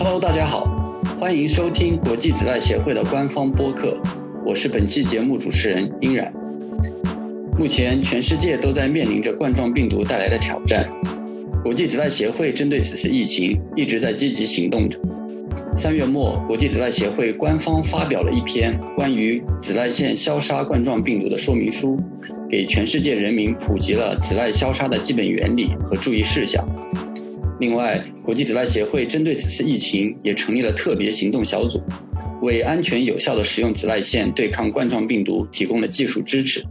Hello，大家好，欢迎收听国际紫外协会的官方播客，我是本期节目主持人殷冉。目前，全世界都在面临着冠状病毒带来的挑战，国际紫外协会针对此次疫情一直在积极行动着。三月末，国际紫外协会官方发表了一篇关于紫外线消杀冠状病毒的说明书，给全世界人民普及了紫外消杀的基本原理和注意事项。另外，国际紫外协会针对此次疫情也成立了特别行动小组，为安全有效的使用紫外线对抗冠状病毒提供了技术支持。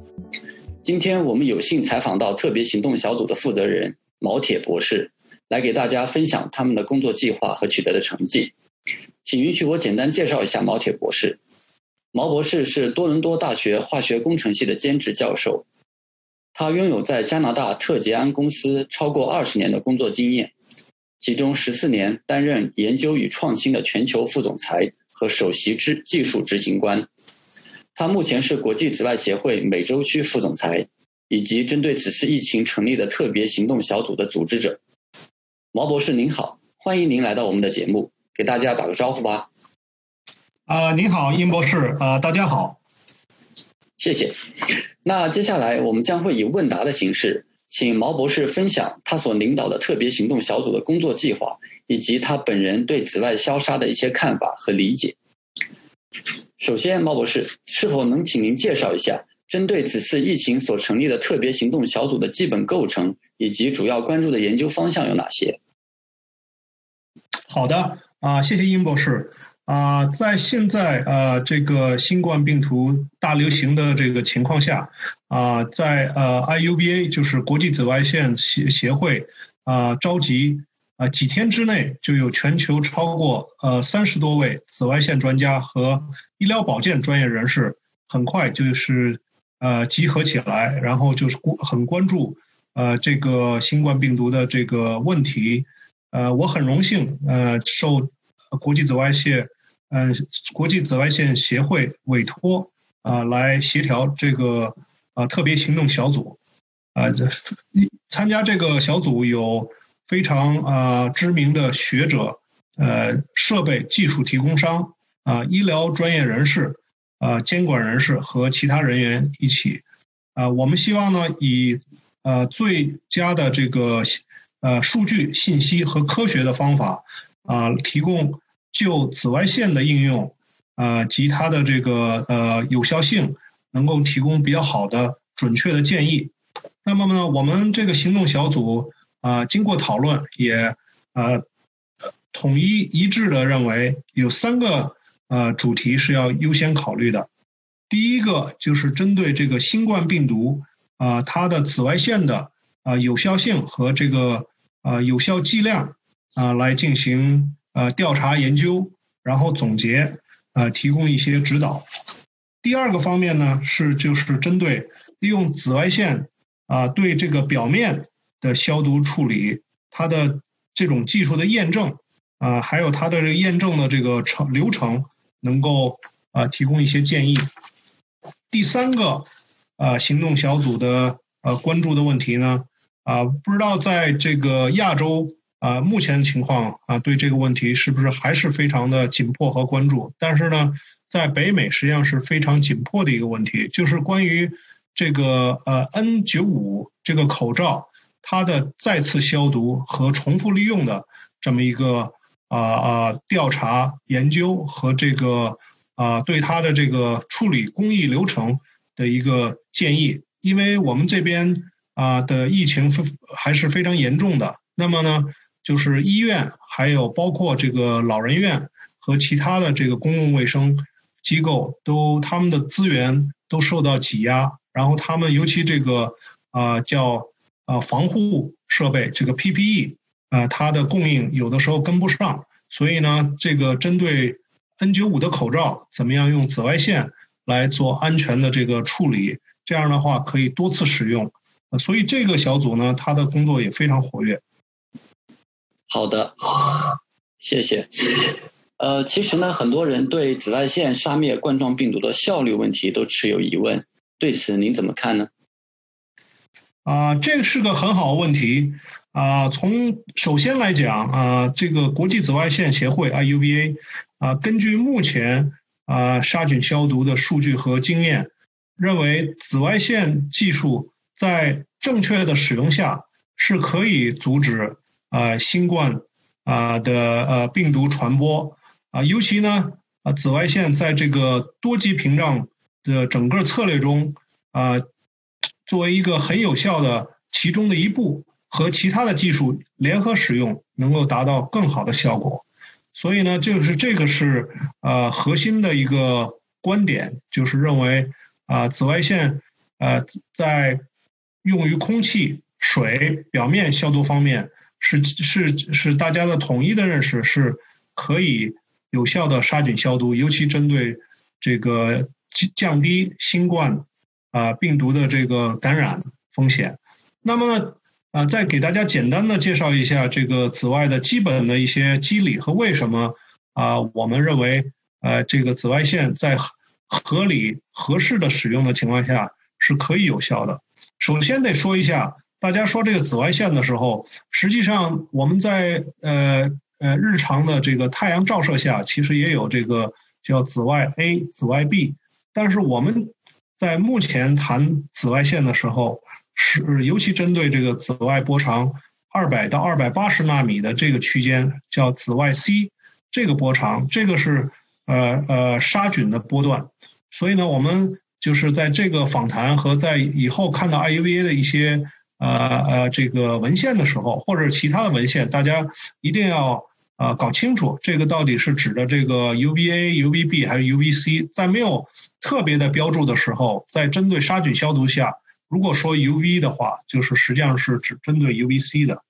今天我们有幸采访到特别行动小组的负责人毛铁博士，来给大家分享他们的工作计划和取得的成绩。请允许我简单介绍一下毛铁博士。毛博士是多伦多大学化学工程系的兼职教授，他拥有在加拿大特杰安公司超过二十年的工作经验。其中十四年担任研究与创新的全球副总裁和首席执技术执行官，他目前是国际紫外协会美洲区副总裁，以及针对此次疫情成立的特别行动小组的组织者。毛博士您好，欢迎您来到我们的节目，给大家打个招呼吧。啊，您好，殷博士，啊，大家好，谢谢。那接下来我们将会以问答的形式。请毛博士分享他所领导的特别行动小组的工作计划，以及他本人对紫外消杀的一些看法和理解。首先，毛博士是否能请您介绍一下针对此次疫情所成立的特别行动小组的基本构成，以及主要关注的研究方向有哪些？好的，啊，谢谢殷博士。啊，在现在呃这个新冠病毒大流行的这个情况下，啊，在呃 IUBA 就是国际紫外线协协会啊召集啊几天之内就有全球超过呃三十多位紫外线专家和医疗保健专业人士，很快就是呃集合起来，然后就是很关注呃这个新冠病毒的这个问题，呃，我很荣幸呃受国际紫外线。嗯，国际紫外线协会委托啊来协调这个啊特别行动小组啊，这参加这个小组有非常啊知名的学者、呃设备技术提供商啊医疗专业人士啊监管人士和其他人员一起啊，我们希望呢以呃最佳的这个呃数据信息和科学的方法啊提供。就紫外线的应用，呃及它的这个呃有效性，能够提供比较好的准确的建议。那么呢，我们这个行动小组啊，经过讨论，也呃统一一致的认为，有三个呃主题是要优先考虑的。第一个就是针对这个新冠病毒啊，它的紫外线的啊有效性和这个啊有效剂量啊来进行。呃，调查研究，然后总结，呃，提供一些指导。第二个方面呢，是就是针对利用紫外线啊，对这个表面的消毒处理，它的这种技术的验证啊，还有它的这个验证的这个程流程，能够啊提供一些建议。第三个啊，行动小组的呃关注的问题呢，啊，不知道在这个亚洲。啊，目前的情况啊，对这个问题是不是还是非常的紧迫和关注？但是呢，在北美实际上是非常紧迫的一个问题，就是关于这个呃 N 九五这个口罩它的再次消毒和重复利用的这么一个啊啊调查研究和这个啊对它的这个处理工艺流程的一个建议，因为我们这边啊的疫情还是非常严重的，那么呢？就是医院，还有包括这个老人院和其他的这个公共卫生机构，都他们的资源都受到挤压，然后他们尤其这个啊叫啊防护设备这个 PPE 啊它的供应有的时候跟不上，所以呢这个针对 N95 的口罩怎么样用紫外线来做安全的这个处理，这样的话可以多次使用，所以这个小组呢它的工作也非常活跃。好的，谢谢。呃，其实呢，很多人对紫外线杀灭冠状病毒的效率问题都持有疑问，对此您怎么看呢？啊，这是个很好的问题啊，从首先来讲啊，这个国际紫外线协会 IUVA 啊，根据目前啊杀菌消毒的数据和经验，认为紫外线技术在正确的使用下是可以阻止啊新冠啊的呃病毒传播啊，尤其呢啊紫外线在这个多级屏障的整个策略中啊，作为一个很有效的其中的一步。和其他的技术联合使用，能够达到更好的效果。所以呢，就是这个是呃核心的一个观点，就是认为啊紫外线呃在用于空气、水表面消毒方面是是是大家的统一的认识，是可以有效的杀菌消毒，尤其针对这个降低新冠啊病毒的这个感染风险。那么。啊，再给大家简单的介绍一下这个紫外的基本的一些机理和为什么啊，我们认为呃，这个紫外线在合理合适的使用的情况下是可以有效的。首先得说一下，大家说这个紫外线的时候，实际上我们在呃呃日常的这个太阳照射下，其实也有这个叫紫外 A、紫外 B，但是我们在目前谈紫外线的时候。是，尤其针对这个紫外波长二百到二百八十纳米的这个区间，叫紫外 C 这个波长，这个是呃呃杀菌的波段。所以呢，我们就是在这个访谈和在以后看到 IUVA 的一些呃呃这个文献的时候，或者其他的文献，大家一定要呃搞清楚这个到底是指的这个 UVA、UVB 还是 UVC。在没有特别的标注的时候，在针对杀菌消毒下。如果说 UV 的话，就是实际上是指针对 UVC 的。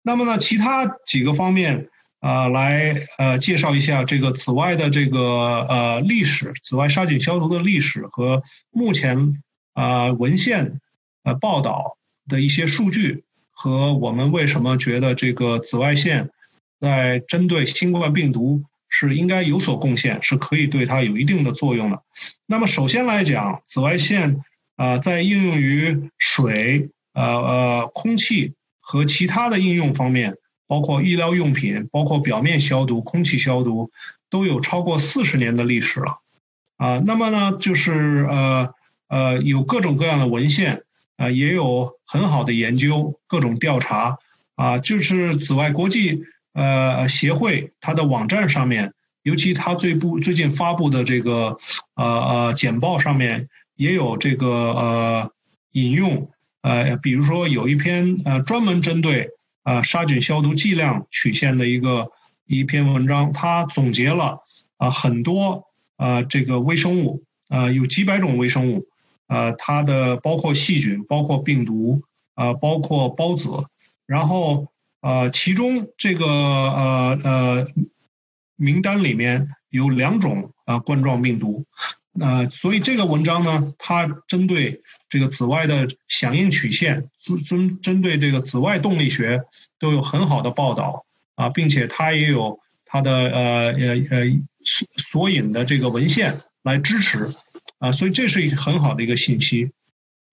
那么呢，其他几个方面啊，来呃介绍一下这个紫外的这个呃历史，紫外杀菌消毒的历史和目前啊文献呃报道的一些数据，和我们为什么觉得这个紫外线在针对新冠病毒是应该有所贡献，是可以对它有一定的作用的。那么首先来讲，紫外线。啊，在应用于水、呃呃空气和其他的应用方面，包括医疗用品、包括表面消毒、空气消毒，都有超过四十年的历史了。啊，那么呢，就是呃呃有各种各样的文献，啊，也有很好的研究，各种调查。啊，就是紫外国际呃协会它的网站上面，尤其它最不最近发布的这个呃呃简报上面。也有这个呃引用呃，比如说有一篇呃专门针对呃杀菌消毒剂量曲线的一个一篇文章，它总结了啊很多呃这个微生物呃有几百种微生物呃它的包括细菌、包括病毒啊、包括孢子，然后呃其中这个呃呃名单里面有两种啊冠状病毒。呃，所以这个文章呢，它针对这个紫外的响应曲线，针针对这个紫外动力学都有很好的报道啊，并且它也有它的呃呃呃索索引的这个文献来支持啊，所以这是一很好的一个信息。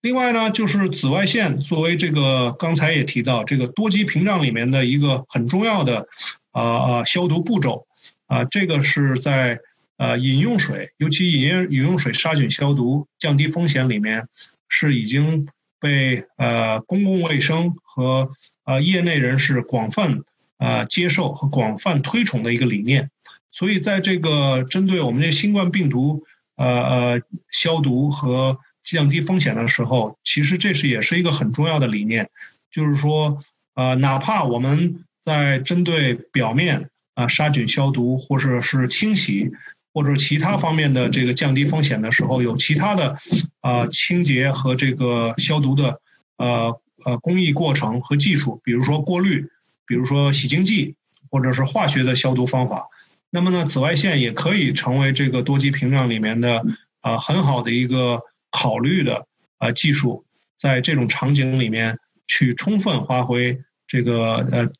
另外呢，就是紫外线作为这个刚才也提到这个多级屏障里面的一个很重要的啊啊消毒步骤啊，这个是在。呃，饮用水，尤其饮饮用水杀菌消毒、降低风险里面，是已经被呃公共卫生和呃业内人士广泛呃接受和广泛推崇的一个理念。所以，在这个针对我们这新冠病毒呃呃消毒和降低风险的时候，其实这是也是一个很重要的理念。就是说，呃，哪怕我们在针对表面啊杀菌消毒或者是清洗。或者其他方面的这个降低风险的时候，有其他的啊清洁和这个消毒的呃呃工艺过程和技术，比如说过滤，比如说洗净剂，或者是化学的消毒方法。那么呢，紫外线也可以成为这个多级屏障里面的啊很好的一个考虑的啊技术，在这种场景里面去充分发挥这个呃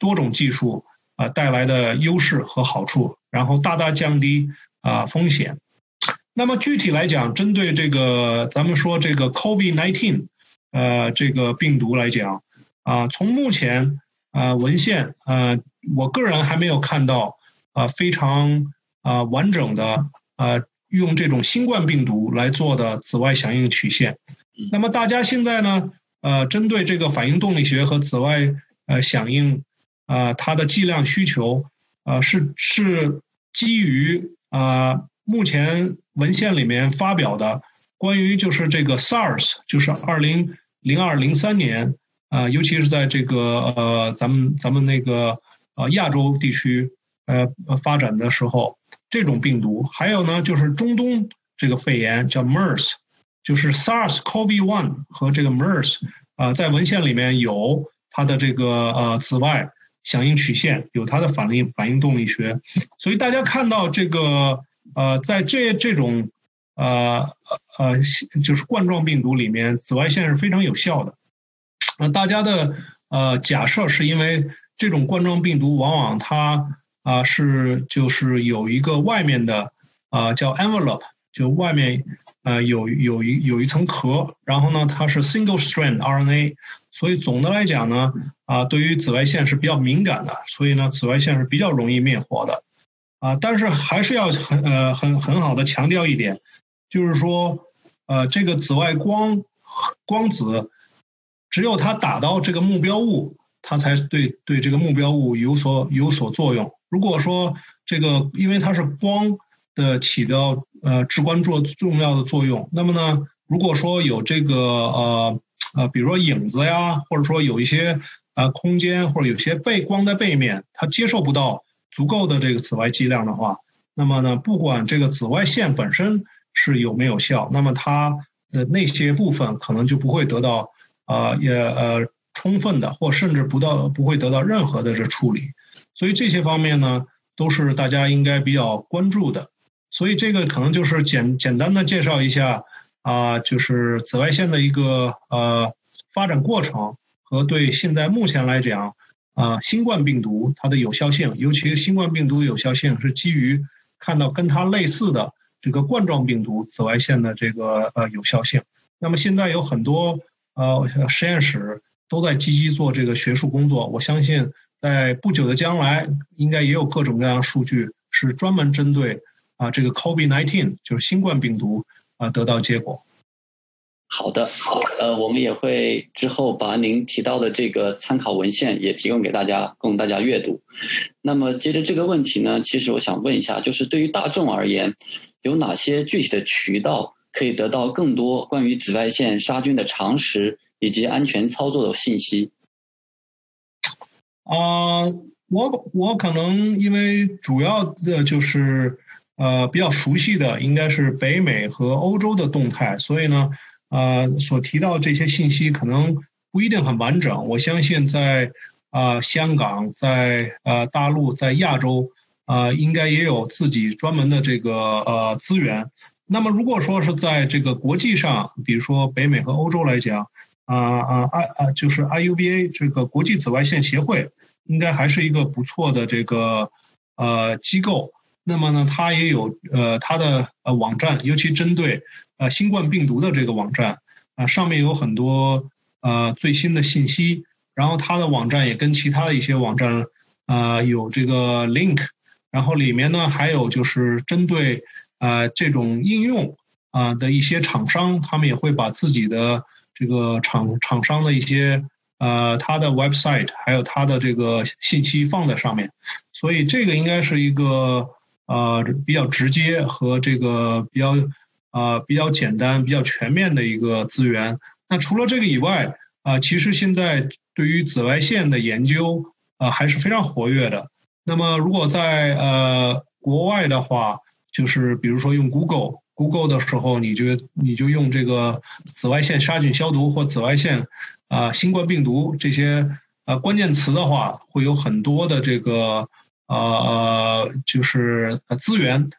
多种技术啊带来的优势和好处。然后大大降低啊风险。那么具体来讲，针对这个咱们说这个 COVID-19，呃，这个病毒来讲，啊，从目前啊文献啊，我个人还没有看到啊非常啊完整的啊用这种新冠病毒来做的紫外响应曲线。那么大家现在呢，呃，针对这个反应动力学和紫外呃响应啊它的剂量需求啊是是基于啊目前文献里面发表的关于就是这个 SARS 就是二零零二零三年。啊，尤其是在这个呃，咱们咱们那个呃亚洲地区呃发展的时候，这种病毒，还有呢就是中东这个肺炎叫 MERS，就是 SARS-CoV-1 和这个 MERS 啊，在文献里面有它的这个呃紫外响应曲线，有它的反应反应动力学，所以大家看到这个呃在这这种呃呃就是冠状病毒里面，紫外线是非常有效的。那大家的呃假设是因为这种冠状病毒往往它啊是就是有一个外面的啊叫 envelope，就外面呃有有一有一层壳，然后呢它是 single strand RNA，所以总的来讲呢啊对于紫外线是比较敏感的，所以呢紫外线是比较容易灭活的啊，但是还是要很呃很很好的强调一点，就是说呃这个紫外光光子。只有它打到这个目标物，它才对对这个目标物有所有所作用。如果说这个因为它是光的起到呃至关重重要的作用，那么呢，如果说有这个呃呃，比如说影子呀，或者说有一些呃空间或者有些背光在背面，它接受不到足够的这个紫外剂量的话，那么呢，不管这个紫外线本身是有没有效，那么它的那些部分可能就不会得到。啊，也呃，充分的或甚至不到不会得到任何的这处理，所以这些方面呢，都是大家应该比较关注的。所以这个可能就是简简单的介绍一下啊，就是紫外线的一个呃发展过程和对现在目前来讲啊，新冠病毒它的有效性，尤其是新冠病毒有效性是基于看到跟它类似的这个冠状病毒紫外线的这个呃有效性。那么现在有很多。呃，实验室都在积极做这个学术工作。我相信，在不久的将来，应该也有各种各样的数据是专门针对啊这个 COVID-19，就是新冠病毒啊得到结果。好的，好，呃，我们也会之后把您提到的这个参考文献也提供给大家，供大家阅读。那么，接着这个问题呢，其实我想问一下，就是对于大众而言，有哪些具体的渠道？可以得到更多关于紫外线杀菌的常识以及安全操作的信息。啊，我我可能因为主要的就是呃比较熟悉的应该是北美和欧洲的动态，所以呢，呃所提到这些信息可能不一定很完整。我相信在啊香港、在呃大陆、在亚洲啊，应该也有自己专门的这个呃资源。那么，如果说是在这个国际上，比如说北美和欧洲来讲，啊啊 I 啊，就是 IUBA 这个国际紫外线协会，应该还是一个不错的这个呃机构。那么呢，它也有呃它的呃网站，尤其针对呃新冠病毒的这个网站啊，上面有很多呃最新的信息。然后它的网站也跟其他的一些网站啊有这个 link，然后里面呢还有就是针对。啊，这种应用啊的一些厂商，他们也会把自己的这个厂厂商的一些呃，他的 website 还有他的这个信息放在上面，所以这个应该是一个呃比较直接和这个比较呃比较简单、比较全面的一个资源。那除了这个以外啊，其实现在对于紫外线的研究啊还是非常活跃的。那么如果在呃国外的话，就是比如说用 Google Google 的时候，你就你就用这个紫外线杀菌消毒或紫外线啊新冠病毒这些呃关键词的话，会有很多的这个呃就是资源，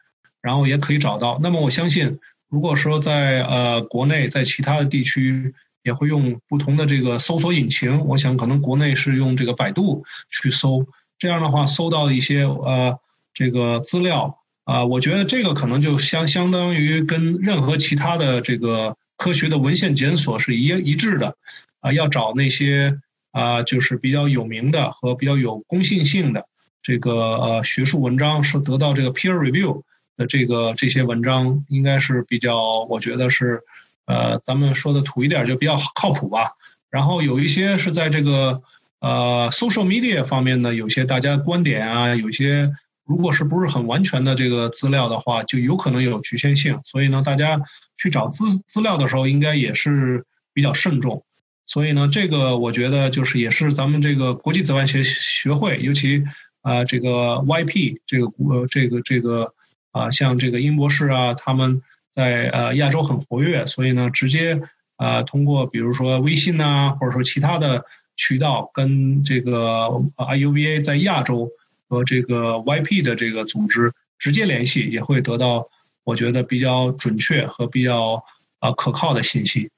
然后也可以找到。那么我相信，如果说在呃国内在其他的地区也会用不同的这个搜索引擎，我想可能国内是用这个百度去搜，这样的话搜到一些呃这个资料。啊，我觉得这个可能就相相当于跟任何其他的这个科学的文献检索是一一致的，啊，要找那些啊，就是比较有名的和比较有公信性的这个呃学术文章是得到这个 peer review 的这个这些文章，应该是比较，我觉得是呃咱们说的土一点就比较靠谱吧。然后有一些是在这个呃 social media 方面呢，有些大家观点啊，有些如果是不是很完全的这个资料的话，就有可能有局限性。所以呢，大家去找资资料的时候，应该也是比较慎重。所以呢，这个我觉得就是也是咱们这个国际紫外线学会，尤其啊这个 YP 这个呃这个这个啊像这个英博士啊，他们在呃亚洲很活跃，所以呢直接啊通过比如说微信呐，或者说其他的渠道跟这个 IUVA 在亚洲和这个 YP 的这个组织直接联系，也会得到我觉得比较准确和比较啊可靠的信息。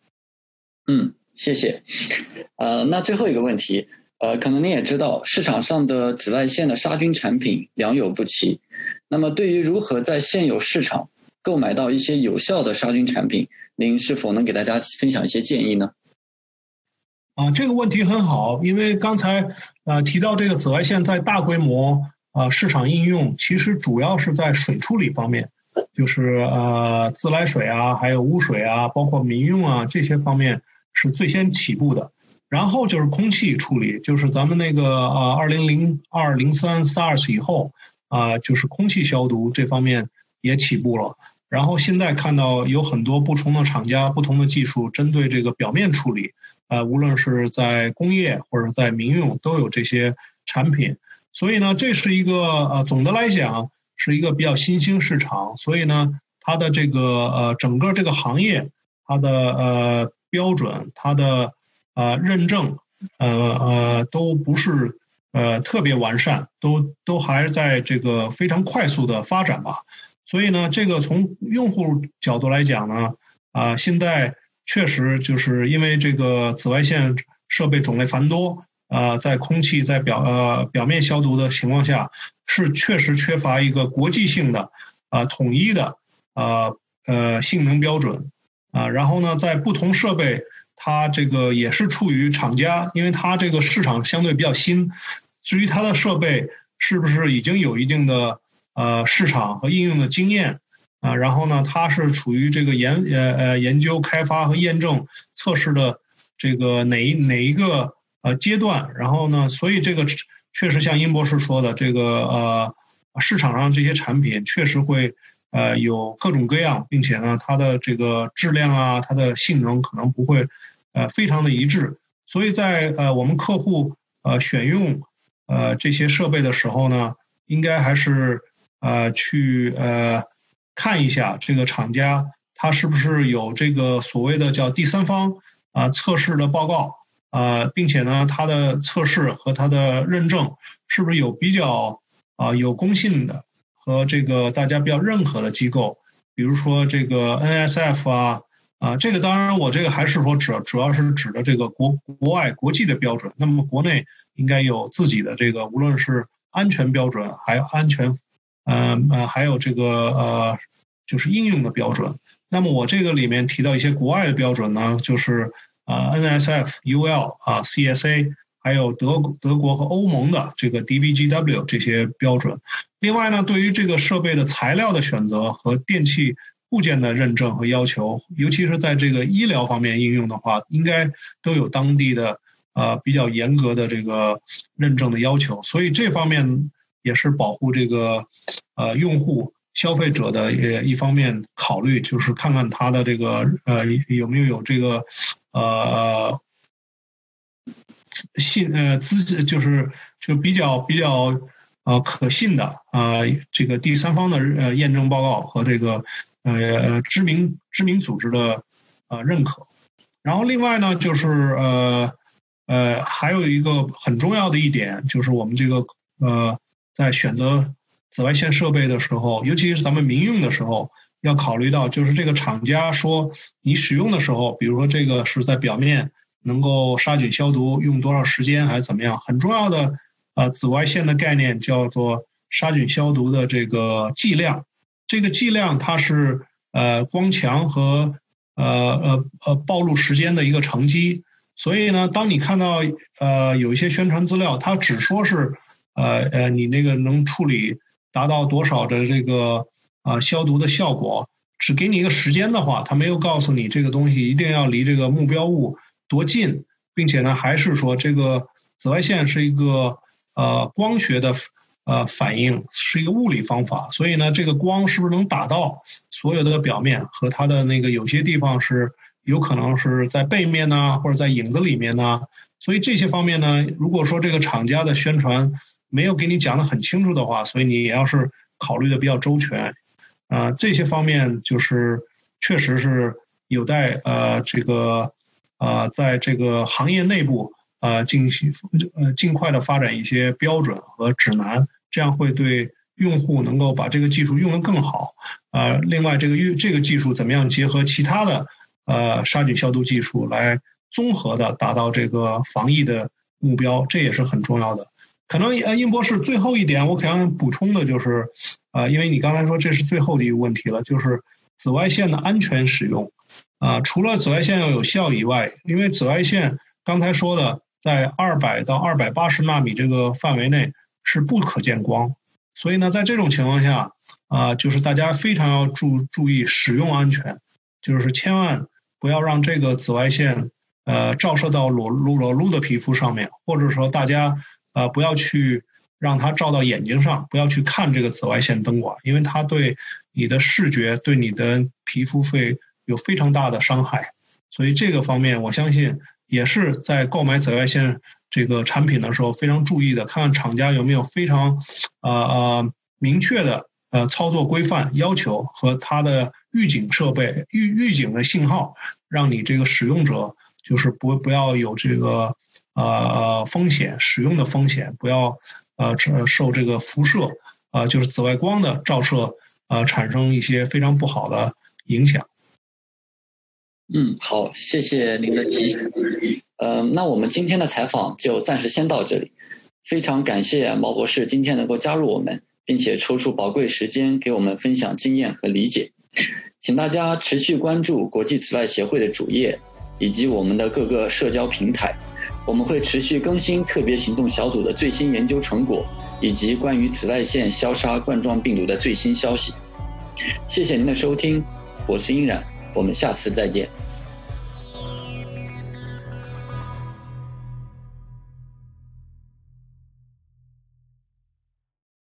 嗯。谢谢，呃，那最后一个问题，呃，可能您也知道，市场上的紫外线的杀菌产品良莠不齐。那么，对于如何在现有市场购买到一些有效的杀菌产品，您是否能给大家分享一些建议呢？啊，这个问题很好，因为刚才呃提到这个紫外线在大规模啊市场应用，其实主要是在水处理方面，就是呃自来水啊，还有污水啊，包括民用啊这些方面。是最先起步的，然后就是空气处理，就是咱们那个呃，二零零二零三 SARS 以后啊，就是空气消毒这方面也起步了。然后现在看到有很多不同的厂家、不同的技术，针对这个表面处理，呃，无论是在工业或者在民用都有这些产品。所以呢，这是一个呃，总的来讲是一个比较新兴市场。所以呢，它的这个呃，整个这个行业，它的呃。标准，它的呃认证，呃呃都不是呃特别完善，都都还在这个非常快速的发展吧。所以呢，这个从用户角度来讲呢，啊，现在确实就是因为这个紫外线设备种类繁多，啊，在空气在表呃表面消毒的情况下，是确实缺乏一个国际性的啊统一的啊呃性能标准。啊，然后呢，在不同设备，它这个也是处于厂家，因为它这个市场相对比较新。至于它的设备是不是已经有一定的呃市场和应用的经验啊，然后呢，它是处于这个研呃呃研究开发和验证测试的这个哪一哪一个呃阶段？然后呢，所以这个确实像殷博士说的，这个呃市场上这些产品确实会。呃，有各种各样，并且呢，它的这个质量啊，它的性能可能不会，呃，非常的一致。所以在呃我们客户呃选用呃这些设备的时候呢，应该还是呃去呃看一下这个厂家它是不是有这个所谓的叫第三方啊测试的报告啊，并且呢，它的测试和它的认证是不是有比较啊有公信的。和这个大家比较认可的机构，比如说这个 NSF 啊啊，这个当然我这个还是说主主要是指的这个国国外国际的标准。那么国内应该有自己的这个，无论是安全标准，还有安全，呃呃，还有这个呃就是应用的标准。那么我这个里面提到一些国外的标准呢，就是啊 NSF、UL 啊 CSA。还有德国、德国和欧盟的这个 DVGW 这些标准。另外呢，对于这个设备的材料的选择和电器部件的认证和要求，尤其是在这个医疗方面应用的话，应该都有当地的呃比较严格的这个认证的要求。所以这方面也是保护这个呃用户消费者的也一方面考虑，就是看看它的这个呃有没有有这个呃。信呃资就是就比较比较呃可信的啊这个第三方的呃验证报告和这个呃知名知名组织的呃认可，然后另外呢就是呃呃还有一个很重要的一点就是我们这个呃在选择紫外线设备的时候，尤其是咱们民用的时候，要考虑到就是这个厂家说你使用的时候，比如说这个是在表面。能够杀菌消毒用多少时间还是怎么样？很重要的，呃，紫外线的概念叫做杀菌消毒的这个剂量。这个剂量它是呃光强和呃呃呃暴露时间的一个乘积。所以呢，当你看到呃有一些宣传资料，它只说是呃呃你那个能处理达到多少的这个啊消毒的效果，只给你一个时间的话，它没有告诉你这个东西一定要离这个目标物多近，并且呢，还是说这个紫外线是一个呃光学的呃反应，是一个物理方法，所以呢，这个光是不是能打到所有的表面和它的那个有些地方是。有可能是在背面呢，或者在影子里面呢，所以这些方面呢，如果说这个厂家的宣传没有给你讲的很清楚的话，所以你也要是考虑的比较周全，啊，这些方面就是确实是有待呃这个呃在这个行业内部呃进行呃尽快的发展一些标准和指南，这样会对用户能够把这个技术用得更好，啊，另外这个用这个技术怎么样结合其他的。呃，杀菌消毒技术来综合的达到这个防疫的目标，这也是很重要的。可能呃，殷博士最后一点，我可能补充的就是，呃，因为你刚才说这是最后的一个问题了，就是紫外线的安全使用。啊，除了紫外线要有效以外，因为紫外线刚才说的在二百到二百八十纳米这个范围内是不可见光，所以呢，在这种情况下，啊，就是大家非常要注注意使用安全，就是千万。不要让这个紫外线呃照射到裸露裸露的皮肤上面，或者说大家呃不要去让它照到眼睛上，不要去看这个紫外线灯管，因为它对你的视觉、对你的皮肤会有非常大的伤害。所以这个方面，我相信也是在购买紫外线这个产品的时候非常注意的，看看厂家有没有非常呃呃明确的呃操作规范要求和它的。预警设备预预警的信号，让你这个使用者就是不不要有这个呃风险使用的风险，不要呃受这个辐射呃就是紫外光的照射呃产生一些非常不好的影响。嗯，好，谢谢您的提醒。嗯，那我们今天的采访就暂时先到这里。非常感谢毛博士今天能够加入我们，并且抽出宝贵时间给我们分享经验和理解。请大家持续关注国际紫外协会的主页以及我们的各个社交平台，我们会持续更新特别行动小组的最新研究成果以及关于紫外线消杀冠状病毒的最新消息。谢谢您的收听，我是殷冉，我们下次再见。